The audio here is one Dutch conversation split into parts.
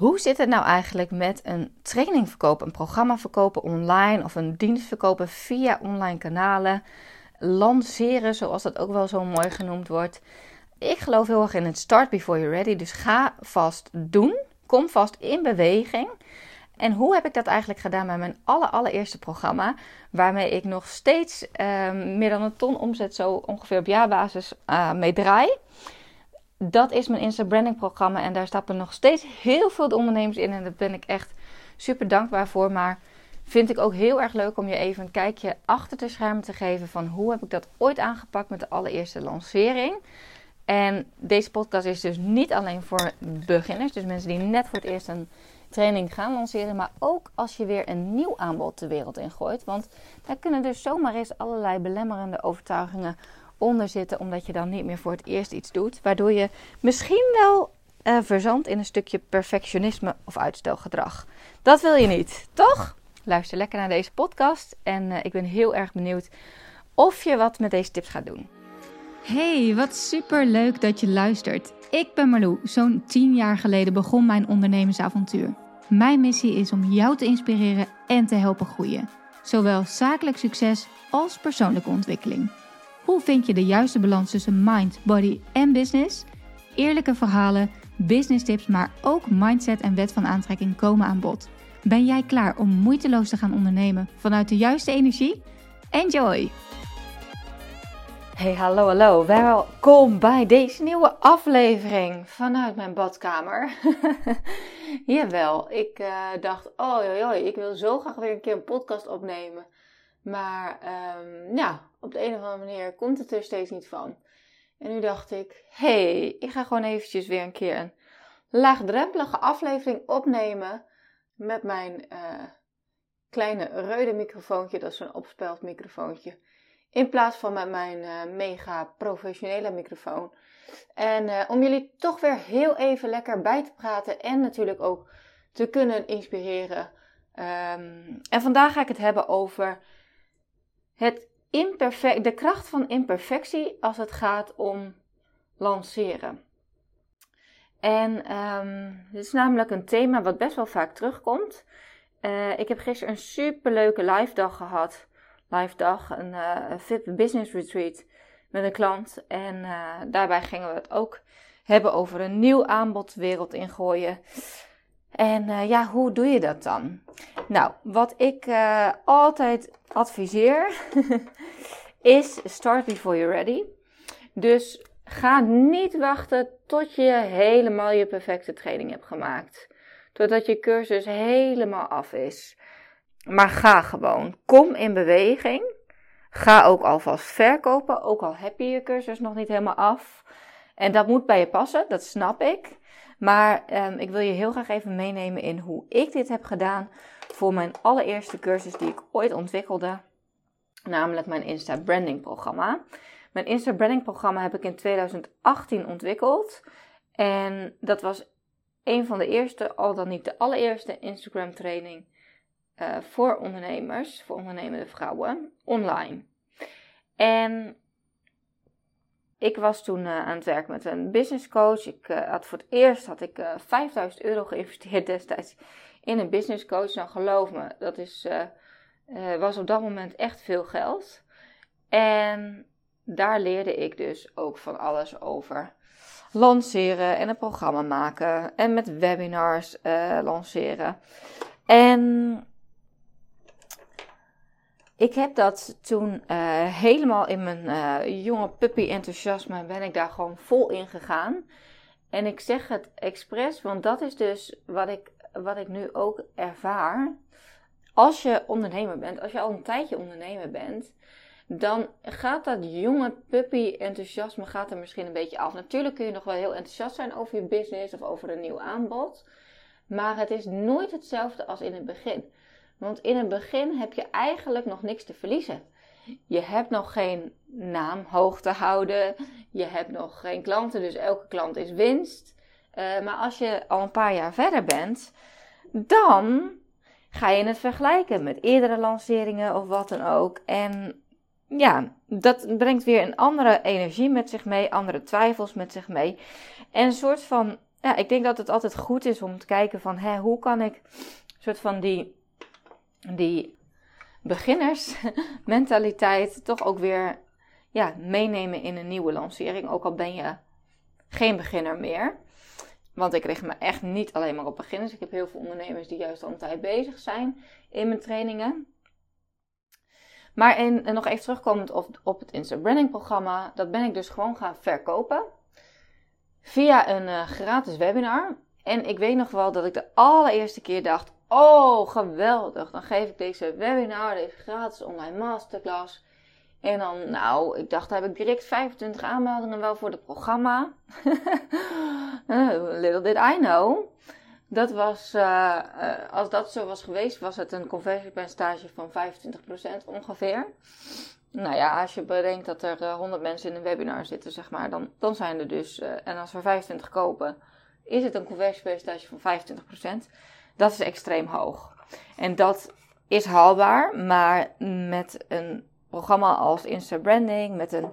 Hoe zit het nou eigenlijk met een training verkopen, een programma verkopen online of een dienst verkopen via online kanalen? Lanceren, zoals dat ook wel zo mooi genoemd wordt. Ik geloof heel erg in het start before you're ready. Dus ga vast doen. Kom vast in beweging. En hoe heb ik dat eigenlijk gedaan bij mijn allereerste programma? Waarmee ik nog steeds uh, meer dan een ton omzet, zo ongeveer op jaarbasis, uh, mee draai. Dat is mijn Insta Branding programma. En daar stappen nog steeds heel veel ondernemers in. En daar ben ik echt super dankbaar voor. Maar vind ik ook heel erg leuk om je even een kijkje achter de schermen te geven. Van hoe heb ik dat ooit aangepakt met de allereerste lancering. En deze podcast is dus niet alleen voor beginners. Dus mensen die net voor het eerst een training gaan lanceren. Maar ook als je weer een nieuw aanbod de wereld ingooit. Want daar kunnen dus zomaar eens allerlei belemmerende overtuigingen onder zitten. Omdat je dan niet meer voor het eerst iets doet. Waardoor je misschien wel uh, verzandt in een stukje perfectionisme of uitstelgedrag. Dat wil je niet, toch? Luister lekker naar deze podcast. En uh, ik ben heel erg benieuwd of je wat met deze tips gaat doen. Hey, wat super leuk dat je luistert. Ik ben Marlou. Zo'n 10 jaar geleden begon mijn ondernemersavontuur. Mijn missie is om jou te inspireren en te helpen groeien. Zowel zakelijk succes als persoonlijke ontwikkeling. Hoe vind je de juiste balans tussen mind, body en business? Eerlijke verhalen, business tips, maar ook mindset en wet van aantrekking komen aan bod. Ben jij klaar om moeiteloos te gaan ondernemen vanuit de juiste energie? Enjoy! Hey, hallo, hallo. Welkom bij deze nieuwe aflevering vanuit mijn badkamer. Jawel, ik uh, dacht, oh joh, ik wil zo graag weer een keer een podcast opnemen. Maar um, ja, op de een of andere manier komt het er steeds niet van. En nu dacht ik, hey, ik ga gewoon eventjes weer een keer een laagdrempelige aflevering opnemen met mijn uh, kleine rode microfoontje. Dat is zo'n opspeld microfoontje. In plaats van met mijn uh, mega professionele microfoon. En uh, om jullie toch weer heel even lekker bij te praten en natuurlijk ook te kunnen inspireren. Um, en vandaag ga ik het hebben over het imperfect, de kracht van imperfectie als het gaat om lanceren. En um, dit is namelijk een thema wat best wel vaak terugkomt. Uh, ik heb gisteren een superleuke live dag gehad live dag, een uh, VIP business retreat met een klant. En uh, daarbij gingen we het ook hebben over een nieuw aanbod wereld ingooien. En uh, ja, hoe doe je dat dan? Nou, wat ik altijd adviseer is start before you're ready. Dus ga niet wachten tot je helemaal je perfecte training hebt gemaakt. Totdat je cursus helemaal af is. Maar ga gewoon. Kom in beweging. Ga ook alvast verkopen, ook al heb je je cursus nog niet helemaal af. En dat moet bij je passen, dat snap ik. Maar um, ik wil je heel graag even meenemen in hoe ik dit heb gedaan voor mijn allereerste cursus die ik ooit ontwikkelde. Namelijk mijn Insta Branding programma. Mijn Insta Branding programma heb ik in 2018 ontwikkeld. En dat was een van de eerste, al dan niet de allereerste Instagram training uh, voor ondernemers, voor ondernemende vrouwen, online. En ik was toen uh, aan het werk met een business coach. Ik uh, had voor het eerst had ik 5000 euro geïnvesteerd destijds in een business coach. Nou, geloof me, dat is, was op dat moment echt veel geld. En daar leerde ik dus ook van alles over lanceren en een programma maken en met webinars lanceren. En ik heb dat toen uh, helemaal in mijn uh, jonge puppy enthousiasme ben ik daar gewoon vol in gegaan. En ik zeg het expres, want dat is dus wat ik, wat ik nu ook ervaar. Als je ondernemer bent, als je al een tijdje ondernemer bent, dan gaat dat jonge puppy enthousiasme gaat er misschien een beetje af. Natuurlijk kun je nog wel heel enthousiast zijn over je business of over een nieuw aanbod. Maar het is nooit hetzelfde als in het begin. Want in het begin heb je eigenlijk nog niks te verliezen. Je hebt nog geen naam hoog te houden. Je hebt nog geen klanten, dus elke klant is winst. Uh, maar als je al een paar jaar verder bent, dan ga je het vergelijken met eerdere lanceringen of wat dan ook. En ja, dat brengt weer een andere energie met zich mee, andere twijfels met zich mee. En een soort van ja, ik denk dat het altijd goed is om te kijken van hè, hoe kan ik een soort van die, die beginnersmentaliteit toch ook weer ja, meenemen in een nieuwe lancering. Ook al ben je geen beginner meer. Want ik richt me echt niet alleen maar op beginners. Ik heb heel veel ondernemers die juist al een tijd bezig zijn in mijn trainingen. Maar in, en nog even terugkomend op, op het Insta Branding programma, dat ben ik dus gewoon gaan verkopen via een uh, gratis webinar. En ik weet nog wel dat ik de allereerste keer dacht: Oh, geweldig! Dan geef ik deze webinar, deze gratis online masterclass. En dan, nou, ik dacht, heb ik direct 25 aanmeldingen wel voor het programma. Little did I know. Dat was, uh, uh, als dat zo was geweest, was het een conversiepercentage van 25% ongeveer. Nou ja, als je bedenkt dat er uh, 100 mensen in een webinar zitten, zeg maar, dan, dan zijn er dus, en als er 25 kopen, is het een conversiepercentage van 25%. Dat is extreem hoog. En dat is haalbaar, maar met een programma als Insta Branding, met een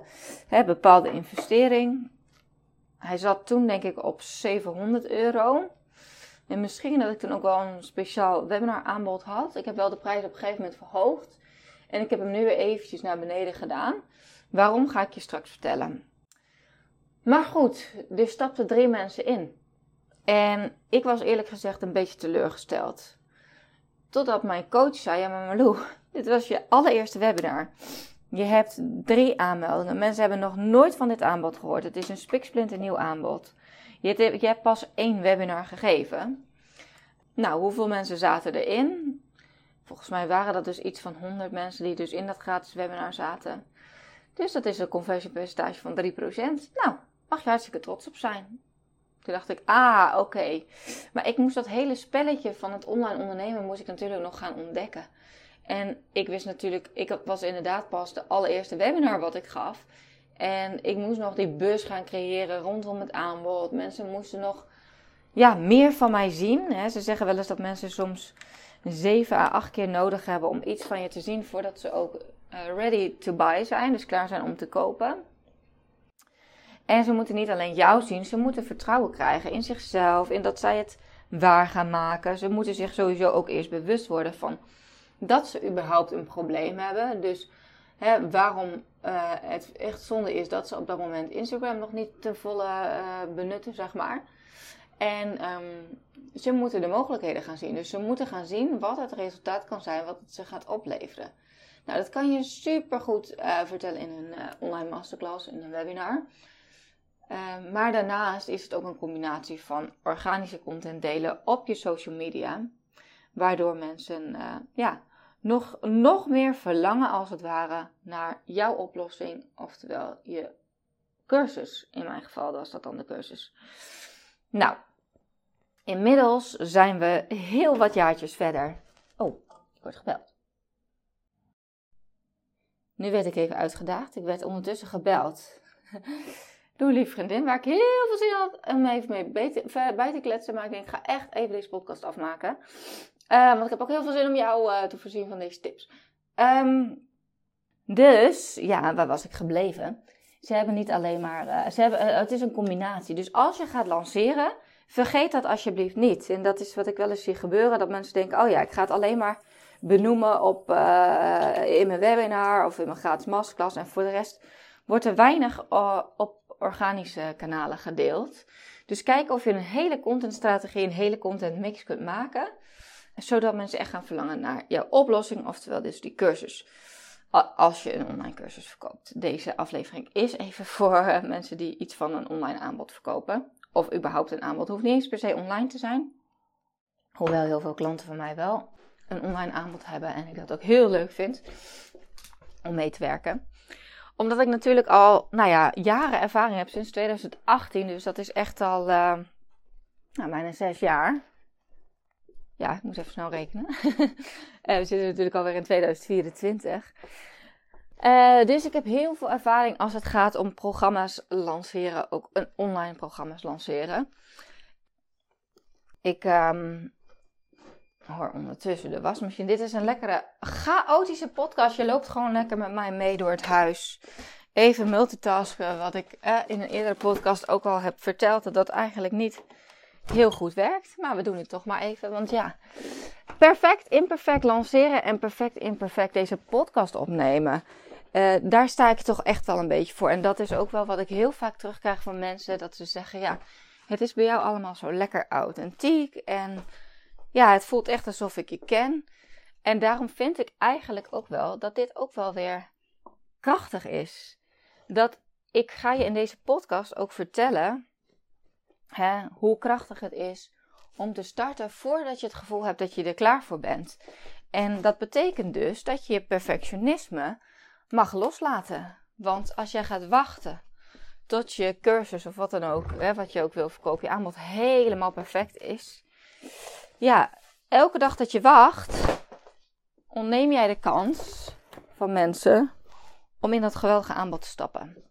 bepaalde investering. Hij zat toen denk ik op 700 euro. En misschien dat ik toen ook wel een speciaal webinar aanbod had. Ik heb wel de prijs op een gegeven moment verhoogd. En ik heb hem nu weer eventjes naar beneden gedaan. Waarom ga ik je straks vertellen. Maar goed, er stapten drie mensen in. En ik was eerlijk gezegd een beetje teleurgesteld. Totdat mijn coach zei: Ja, maar Marlou, dit was je allereerste webinar. Je hebt drie aanmeldingen. Mensen hebben nog nooit van dit aanbod gehoord. Het is een spiksplinter nieuw aanbod. Je hebt, je hebt pas één webinar gegeven. Nou, hoeveel mensen zaten erin? Volgens mij waren dat dus iets van 100 mensen die dus in dat gratis webinar zaten. Dus dat is een conversiepercentage van 3%. Nou, mag je hartstikke trots op zijn. Toen dacht ik, ah, oké. Maar ik moest dat hele spelletje van het online ondernemen moest ik natuurlijk nog gaan ontdekken. En ik wist natuurlijk, ik was inderdaad pas de allereerste webinar wat ik gaf. En ik moest nog die bus gaan creëren rondom het aanbod. Mensen moesten nog ja, meer van mij zien. Hè. Ze zeggen wel eens dat mensen soms zeven à acht keer nodig hebben om iets van je te zien voordat ze ook uh, ready to buy zijn, dus klaar zijn om te kopen. En ze moeten niet alleen jou zien, ze moeten vertrouwen krijgen in zichzelf, in dat zij het waar gaan maken. Ze moeten zich sowieso ook eerst bewust worden van dat ze überhaupt een probleem hebben. Dus hè, waarom uh, het echt zonde is dat ze op dat moment Instagram nog niet ten volle uh, benutten, zeg maar. En um, ze moeten de mogelijkheden gaan zien. Dus ze moeten gaan zien wat het resultaat kan zijn, wat het ze gaat opleveren. Nou, dat kan je super goed uh, vertellen in een online masterclass, in een webinar. Uh, maar daarnaast is het ook een combinatie van organische content delen op je social media. Waardoor mensen uh, ja, nog, nog meer verlangen als het ware naar jouw oplossing. Oftewel je cursus. In mijn geval was dat dan de cursus. Nou, inmiddels zijn we heel wat jaartjes verder. Oh, ik word gebeld. Nu werd ik even uitgedaagd. Ik werd ondertussen gebeld. Doe lief vriendin, waar ik heel veel zin had om even mee bij te kletsen. Maar ik denk, ik ga echt even deze podcast afmaken. Uh, want ik heb ook heel veel zin om jou uh, te voorzien van deze tips. Um, dus, ja, waar was ik gebleven? Ze hebben niet alleen maar. Uh, ze hebben, het is een combinatie. Dus als je gaat lanceren, vergeet dat alsjeblieft niet. En dat is wat ik wel eens zie gebeuren: dat mensen denken: oh ja, ik ga het alleen maar benoemen op, in mijn webinar of in mijn gratis masterclass. En voor de rest wordt er weinig op organische kanalen gedeeld. Dus kijk of je een hele contentstrategie, een hele content mix kunt maken zodat mensen echt gaan verlangen naar jouw oplossing, oftewel dus die cursus. Als je een online cursus verkoopt. Deze aflevering is even voor eh, mensen die iets van een online aanbod verkopen. Of überhaupt een aanbod. Hoeft niet eens per se online te zijn. Hoewel heel veel klanten van mij wel een online aanbod hebben. En ik dat ook heel leuk vind om mee te werken. Omdat ik natuurlijk al, nou ja, jaren ervaring heb sinds 2018. Dus dat is echt al, uh, nou, bijna zes jaar. Ja, ik moet even snel rekenen. Eh, we zitten natuurlijk alweer in 2024. Uh, eh, dus ik heb heel veel ervaring als het gaat om programma's lanceren, ook een online programma's lanceren. Ik um, hoor ondertussen de wasmachine. Dit is een lekkere, chaotische podcast. Je loopt gewoon lekker met mij mee door het huis. Even multitasken, wat ik uh, in een eerdere podcast ook al heb verteld, dat dat eigenlijk niet heel goed werkt. Maar we doen het toch maar even. Want ja, perfect imperfect lanceren en perfect imperfect deze podcast opnemen. Uh, daar sta ik toch echt wel een beetje voor. En dat is ook wel wat ik heel vaak terugkrijg van mensen. Dat ze zeggen, ja, het is bij jou allemaal zo lekker authentiek. En ja, het voelt echt alsof ik je ken. En daarom vind ik eigenlijk ook wel dat dit ook wel weer krachtig is. Dat ik ga je in deze podcast ook vertellen hè, hoe krachtig het is om te starten voordat je het gevoel hebt dat je er klaar voor bent. En dat betekent dus dat je perfectionisme mag loslaten. Want als jij gaat wachten tot je cursus of wat dan ook, hè, wat je ook wil verkopen, je aanbod helemaal perfect is. Ja, elke dag dat je wacht, ontneem jij de kans van mensen om in dat geweldige aanbod te stappen.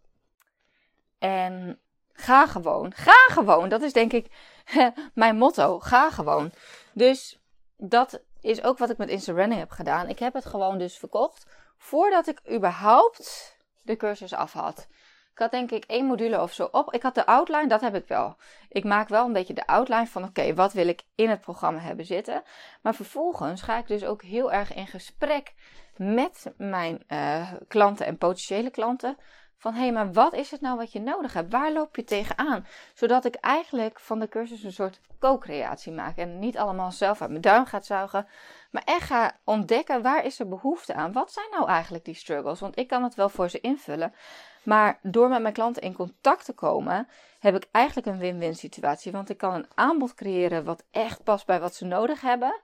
En ga gewoon, ga gewoon. Dat is denk ik mijn motto. Ga gewoon. Dus dat is ook wat ik met Insta Running heb gedaan. Ik heb het gewoon dus verkocht voordat ik überhaupt de cursus af had. Ik had denk ik één module of zo op. Ik had de outline, dat heb ik wel. Ik maak wel een beetje de outline van oké, wat wil ik in het programma hebben zitten. Maar vervolgens ga ik dus ook heel erg in gesprek met mijn uh, klanten en potentiële klanten. Van hé, hey, maar wat is het nou wat je nodig hebt? Waar loop je tegenaan? Zodat ik eigenlijk van de cursus een soort co-creatie maak. En niet allemaal zelf uit mijn duim gaat zuigen. Maar echt ga ontdekken waar is er behoefte aan? Wat zijn nou eigenlijk die struggles? Want ik kan het wel voor ze invullen. Maar door met mijn klanten in contact te komen, heb ik eigenlijk een win-win situatie. Want ik kan een aanbod creëren wat echt past bij wat ze nodig hebben.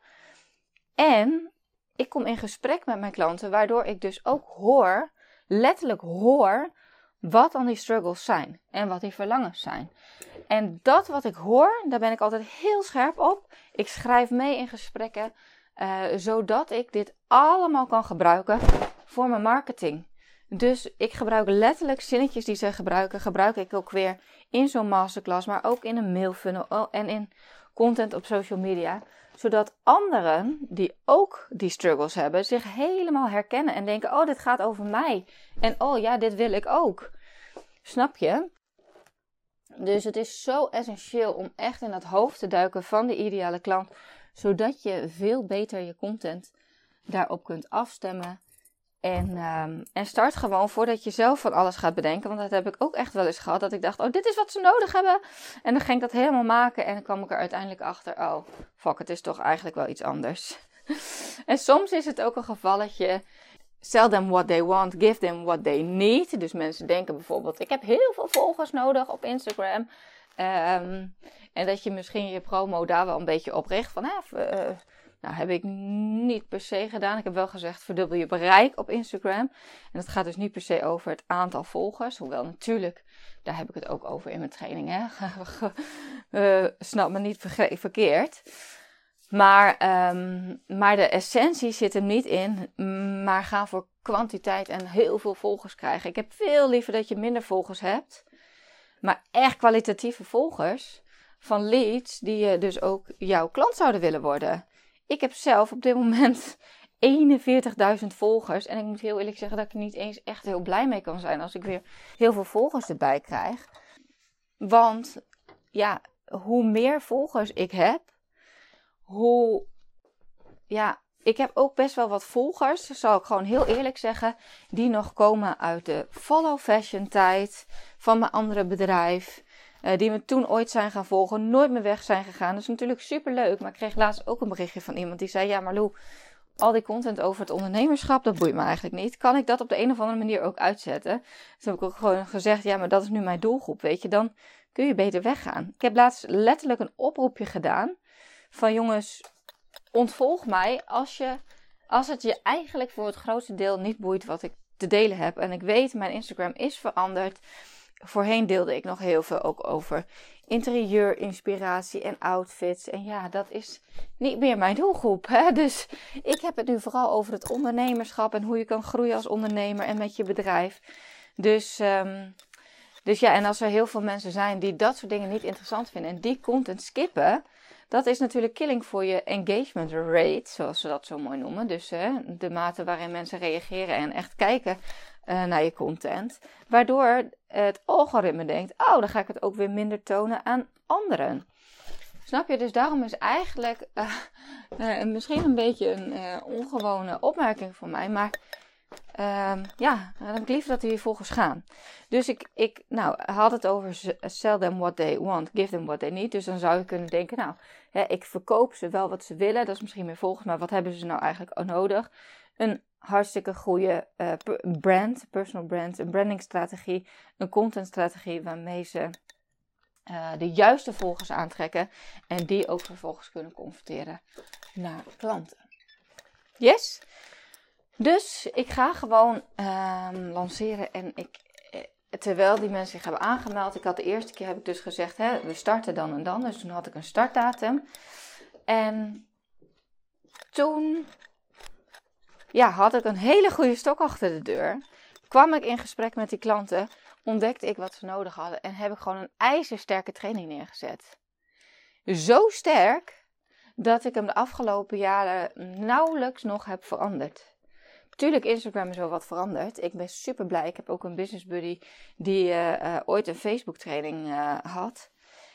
En ik kom in gesprek met mijn klanten, waardoor ik dus ook hoor, letterlijk hoor, wat dan die struggles zijn en wat die verlangens zijn. En dat wat ik hoor, daar ben ik altijd heel scherp op. Ik schrijf mee in gesprekken, uh, zodat ik dit allemaal kan gebruiken voor mijn marketing. Dus ik gebruik letterlijk zinnetjes die ze gebruiken, gebruik ik ook weer in zo'n masterclass, maar ook in een mailfunnel oh, en in content op social media. Zodat anderen die ook die struggles hebben, zich helemaal herkennen en denken: oh, dit gaat over mij. En oh ja, dit wil ik ook. Snap je? Dus het is zo essentieel om echt in het hoofd te duiken van de ideale klant, zodat je veel beter je content daarop kunt afstemmen en, um, en start gewoon voordat je zelf van alles gaat bedenken. Want dat heb ik ook echt wel eens gehad. Dat ik dacht, oh, dit is wat ze nodig hebben. En dan ging ik dat helemaal maken. En dan kwam ik er uiteindelijk achter, oh, fuck, het is toch eigenlijk wel iets anders. en soms is het ook een gevalletje. Sell them what they want, give them what they need. Dus mensen denken bijvoorbeeld, ik heb heel veel volgers nodig op Instagram. Um, en dat je misschien je promo daar wel een beetje op richt. Van, uh, nou, heb ik niet per se gedaan. Ik heb wel gezegd, verdubbel je bereik op Instagram. En dat gaat dus niet per se over het aantal volgers. Hoewel natuurlijk, daar heb ik het ook over in mijn training. Hè? uh, snap me niet verkeerd. Maar, um, maar de essentie zit er niet in. Maar ga voor kwantiteit en heel veel volgers krijgen. Ik heb veel liever dat je minder volgers hebt. Maar echt kwalitatieve volgers. Van leads die je dus ook jouw klant zouden willen worden. Ik heb zelf op dit moment 41.000 volgers. En ik moet heel eerlijk zeggen dat ik er niet eens echt heel blij mee kan zijn als ik weer heel veel volgers erbij krijg. Want ja, hoe meer volgers ik heb, hoe. Ja, ik heb ook best wel wat volgers, zal ik gewoon heel eerlijk zeggen, die nog komen uit de follow fashion tijd van mijn andere bedrijf. Uh, die me toen ooit zijn gaan volgen, nooit meer weg zijn gegaan. Dat is natuurlijk super leuk. Maar ik kreeg laatst ook een berichtje van iemand die zei: Ja, maar Lou, al die content over het ondernemerschap, dat boeit me eigenlijk niet. Kan ik dat op de een of andere manier ook uitzetten? Dus heb ik ook gewoon gezegd: Ja, maar dat is nu mijn doelgroep. Weet je, dan kun je beter weggaan. Ik heb laatst letterlijk een oproepje gedaan: van jongens, ontvolg mij als, je, als het je eigenlijk voor het grootste deel niet boeit wat ik te delen heb. En ik weet, mijn Instagram is veranderd. Voorheen deelde ik nog heel veel ook over interieur, inspiratie en outfits. En ja, dat is niet meer mijn doelgroep. Hè? Dus ik heb het nu vooral over het ondernemerschap en hoe je kan groeien als ondernemer en met je bedrijf. Dus, um, dus ja, en als er heel veel mensen zijn die dat soort dingen niet interessant vinden en die content skippen, dat is natuurlijk killing voor je engagement rate, zoals ze dat zo mooi noemen. Dus hè, de mate waarin mensen reageren en echt kijken uh, naar je content. Waardoor het algoritme denkt: oh, dan ga ik het ook weer minder tonen aan anderen. Snap je? Dus daarom is eigenlijk uh, misschien een beetje een ongewone opmerking van mij. Maar ehm, ja, dan heb ik liever dat hier volgens gaan. Dus ik, ik nou, had het over sell them what they want, give them what they need. Dus dan zou je kunnen denken, nou, hè, ik verkoop ze wel wat ze willen. Dat is misschien meer volgens, maar wat hebben ze nou eigenlijk nodig? Een hartstikke goede uh, brand, personal brand, een brandingstrategie, een contentstrategie waarmee ze uh, de juiste volgers aantrekken en die ook vervolgens kunnen converteren naar klanten. Yes? Dus ik ga gewoon um, lanceren en ik, eh, terwijl die mensen zich hebben aangemeld, ik had de eerste keer heb ik dus gezegd, hè, we starten dan en dan, dus toen had ik een startdatum. En toen ja, had ik een hele goede stok achter de deur. Kwam ik in gesprek met die klanten, ontdekte ik wat ze nodig hadden en heb ik gewoon een ijzersterke training neergezet. Zo sterk dat ik hem de afgelopen jaren nauwelijks nog heb veranderd. Tuurlijk, Instagram is wel wat veranderd. Ik ben super blij. Ik heb ook een business buddy die uh, ooit een Facebook training uh, had.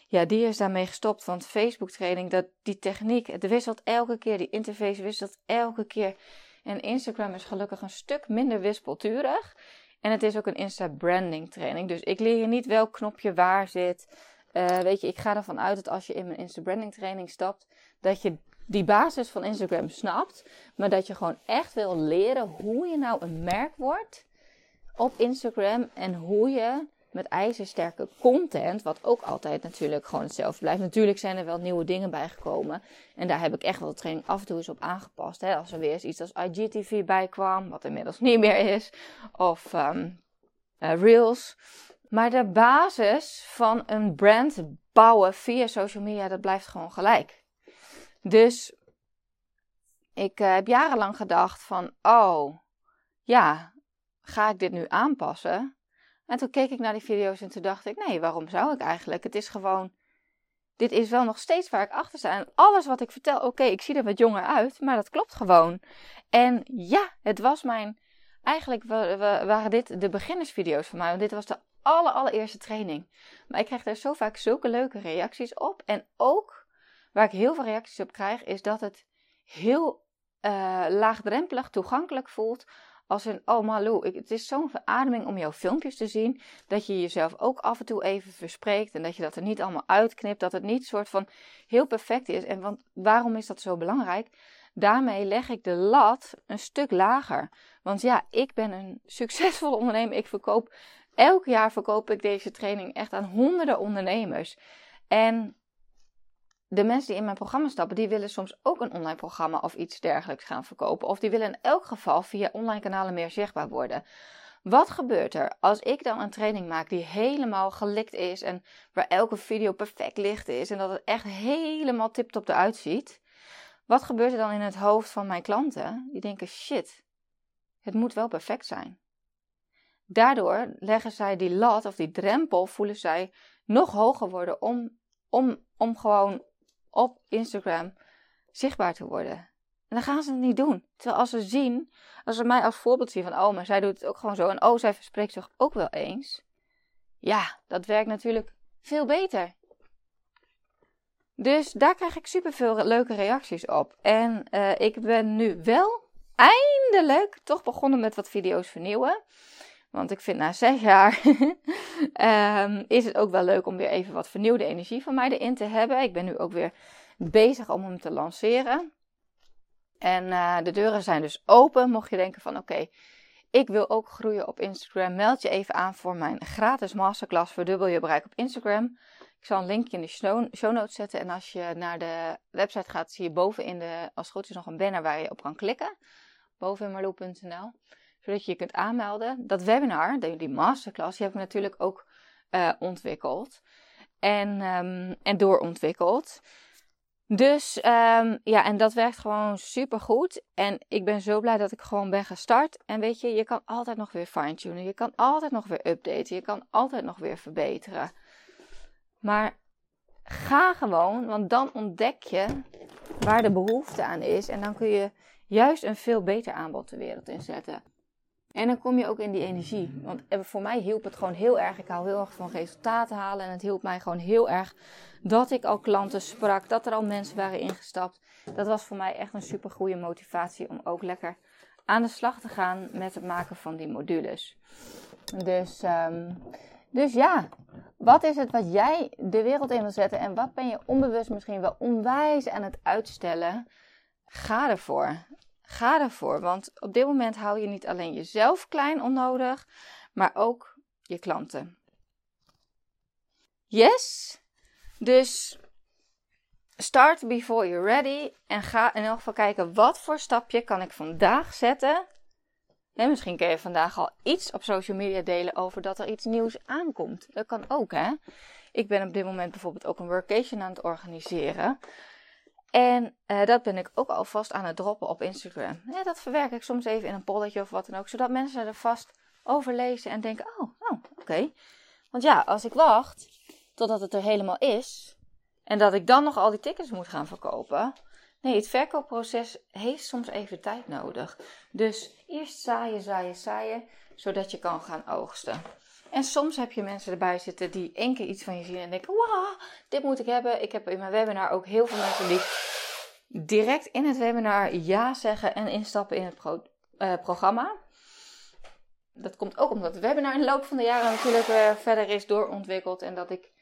Ja, die is daarmee gestopt. Want Facebook training, dat, die techniek, het wisselt elke keer. Die interface wisselt elke keer. En Instagram is gelukkig een stuk minder wispelturig. En het is ook een Insta branding training. Dus ik leer je niet welk knopje waar zit. Uh, weet je, ik ga ervan uit dat als je in mijn Insta branding training stapt, dat je die basis van Instagram snapt. Maar dat je gewoon echt wil leren hoe je nou een merk wordt op Instagram. En hoe je met ijzersterke content, wat ook altijd natuurlijk gewoon hetzelfde blijft. Natuurlijk zijn er wel nieuwe dingen bijgekomen. En daar heb ik echt wel de training af en toe eens op aangepast. Hè. Als er weer eens iets als IGTV bij kwam, wat inmiddels niet meer is. Of um, Reels. Maar de basis van een brand bouwen via social media, dat blijft gewoon gelijk. Dus ik uh, heb jarenlang gedacht van, oh, ja, ga ik dit nu aanpassen? En toen keek ik naar die video's en toen dacht ik, nee, waarom zou ik eigenlijk? Het is gewoon, dit is wel nog steeds waar ik achter sta. En alles wat ik vertel, oké, ik zie er wat jonger uit, maar dat klopt gewoon. En ja, het was mijn, eigenlijk waren dit de beginnersvideo's van mij, want dit was de aller, allereerste training. Maar ik krijg daar zo vaak zulke leuke reacties op. En ook, waar ik heel veel reacties op krijg, is dat het heel uh, laagdrempelig, toegankelijk voelt als een, oh Malou, het is zo'n verademing om jouw filmpjes te zien. Dat je jezelf ook af en toe even verspreekt. En dat je dat er niet allemaal uitknipt. Dat het niet soort van heel perfect is. En want, waarom is dat zo belangrijk? Daarmee leg ik de lat een stuk lager. Want ja, ik ben een succesvolle ondernemer. Ik verkoop, elk jaar verkoop ik deze training echt aan honderden ondernemers. En de mensen die in mijn programma stappen, die willen soms ook een online programma of iets dergelijks gaan verkopen. Of die willen in elk geval via online kanalen meer zichtbaar worden. Wat gebeurt er als ik dan een training maak die helemaal gelikt is en waar elke video perfect licht is en dat het echt helemaal tip-top eruit ziet? Wat gebeurt er dan in het hoofd van mijn klanten? Die denken: shit, het moet wel perfect zijn. Daardoor leggen zij die lat of die drempel, voelen zij nog hoger worden om, om, om gewoon op Instagram zichtbaar te worden. En dan gaan ze het niet doen. Terwijl als ze zien, als ze mij als voorbeeld zien van, oh, maar zij doet het ook gewoon zo. En oh, zij verspreekt zich ook wel eens. Ja, dat werkt natuurlijk veel beter. Dus daar krijg ik super veel leuke reacties op. En uh, ik ben nu wel eindelijk toch begonnen met wat video's vernieuwen. Want ik vind na zes jaar um, is het ook wel leuk om weer even wat vernieuwde energie van mij erin te hebben. Ik ben nu ook weer bezig om hem te lanceren. En uh, de deuren zijn dus open. Mocht je denken van oké, ik wil ook groeien op Instagram. Meld je even aan voor mijn gratis masterclass Verdubbel je bereik op Instagram. Ik zal een linkje in de show, notes zetten. En als je naar de website gaat, zie je boven in de, als het goed is, nog een banner waar je op kan klikken. Boven zodat je je kunt aanmelden. Dat webinar, die masterclass, die heb ik natuurlijk ook uh, ontwikkeld. En, um, en doorontwikkeld. Dus um, ja, en dat werkt gewoon super goed. En ik ben zo blij dat ik gewoon ben gestart. En weet je, je kan altijd nog weer fine-tunen. Je kan altijd nog weer updaten. Je kan altijd nog weer verbeteren. Maar ga gewoon, want dan ontdek je waar de behoefte aan is. En dan kun je juist een veel beter aanbod de wereld inzetten. En dan kom je ook in die energie. Want voor mij hielp het gewoon heel erg. Ik hou heel erg van resultaten halen. En het hielp mij gewoon heel erg dat ik al klanten sprak. Dat er al mensen waren ingestapt. Dat was voor mij echt een super goede motivatie om ook lekker aan de slag te gaan met het maken van die modules. Dus, um, dus ja, wat is het wat jij de wereld in wil zetten en wat ben je onbewust misschien wel onwijs aan het uitstellen? Ga ervoor. Ga ervoor, want op dit moment hou je niet alleen jezelf klein onnodig, maar ook je klanten. Yes? Dus start before you're ready en ga in elk geval kijken wat voor stapje kan ik vandaag zetten. En misschien kun je vandaag al iets op social media delen over dat er iets nieuws aankomt. Dat kan ook, hè? Ik ben op dit moment bijvoorbeeld ook een workation aan het organiseren. En uh, dat ben ik ook alvast aan het droppen op Instagram. Dat verwerk ik soms even in een polletje of wat dan ook, zodat mensen er vast over lezen en denken: oh, oh oké. Want ja, als ik wacht totdat het er helemaal is en dat ik dan nog al die tickets moet gaan verkopen. Nee, het verkoopproces heeft soms even tijd nodig. Dus eerst zaaien, zaaien, zaaien, zodat je kan gaan oogsten. En soms heb je mensen erbij zitten die één keer iets van je zien en denken: Wauw, dit moet ik hebben. Ik heb in mijn webinar ook heel veel mensen die direct in het webinar ja zeggen en instappen in het eh, programma. Dat komt ook omdat het webinar in de loop van de jaren natuurlijk uh, verder is doorontwikkeld. En dat ik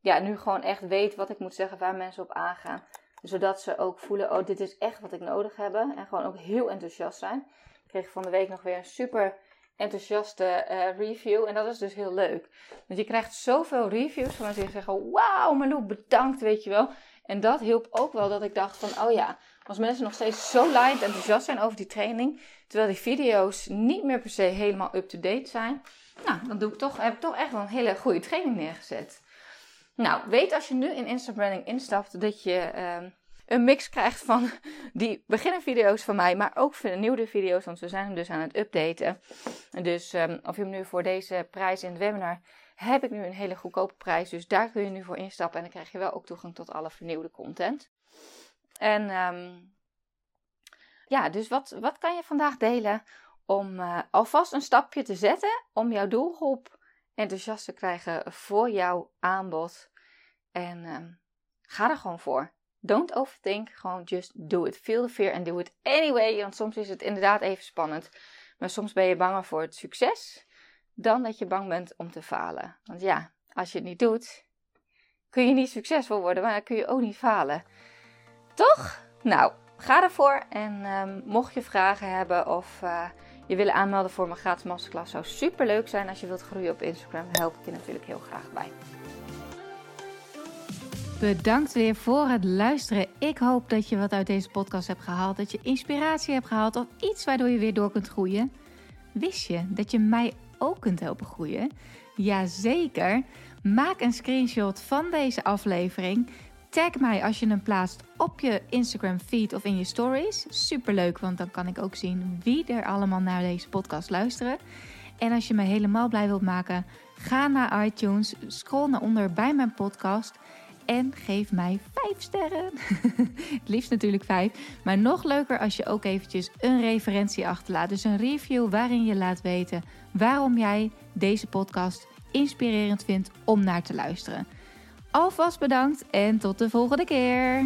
ja, nu gewoon echt weet wat ik moet zeggen, waar mensen op aangaan. Zodat ze ook voelen: oh, dit is echt wat ik nodig heb. En gewoon ook heel enthousiast zijn. Ik kreeg van de week nog weer een super enthousiaste uh, review. En dat is dus heel leuk. Want je krijgt zoveel reviews van mensen die zeggen: Wauw, Marloe, bedankt, weet je wel. En dat hielp ook wel dat ik dacht: van, Oh ja, als mensen nog steeds zo light enthousiast zijn over die training. Terwijl die video's niet meer per se helemaal up-to-date zijn. Nou, dan doe ik toch, heb ik toch echt wel een hele goede training neergezet. Nou, weet als je nu in Instagram instapt dat je. Uh, een mix krijgt van die beginnenvideo's van mij, maar ook vernieuwde video's, want we zijn hem dus aan het updaten. Dus um, of je hem nu voor deze prijs in het webinar, heb ik nu een hele goedkope prijs. Dus daar kun je nu voor instappen en dan krijg je wel ook toegang tot alle vernieuwde content. En um, ja, dus wat, wat kan je vandaag delen om uh, alvast een stapje te zetten om jouw doelgroep enthousiast te krijgen voor jouw aanbod? En um, ga er gewoon voor. Don't overthink, gewoon just do it. Feel the fear and do it anyway. Want soms is het inderdaad even spannend. Maar soms ben je banger voor het succes dan dat je bang bent om te falen. Want ja, als je het niet doet, kun je niet succesvol worden, maar kun je ook niet falen. Toch? Nou, ga ervoor. En um, mocht je vragen hebben of uh, je willen aanmelden voor mijn gratis masterclass, zou super leuk zijn als je wilt groeien op Instagram. Help ik je natuurlijk heel graag bij. Bedankt weer voor het luisteren. Ik hoop dat je wat uit deze podcast hebt gehaald. Dat je inspiratie hebt gehaald of iets waardoor je weer door kunt groeien. Wist je dat je mij ook kunt helpen groeien? Jazeker. Maak een screenshot van deze aflevering. Tag mij als je hem plaatst op je Instagram feed of in je stories. Superleuk, want dan kan ik ook zien wie er allemaal naar deze podcast luisteren. En als je me helemaal blij wilt maken, ga naar iTunes, scroll naar onder bij mijn podcast en geef mij 5 sterren. Het liefst natuurlijk 5. Maar nog leuker als je ook eventjes een referentie achterlaat. Dus een review waarin je laat weten waarom jij deze podcast inspirerend vindt om naar te luisteren. Alvast bedankt en tot de volgende keer.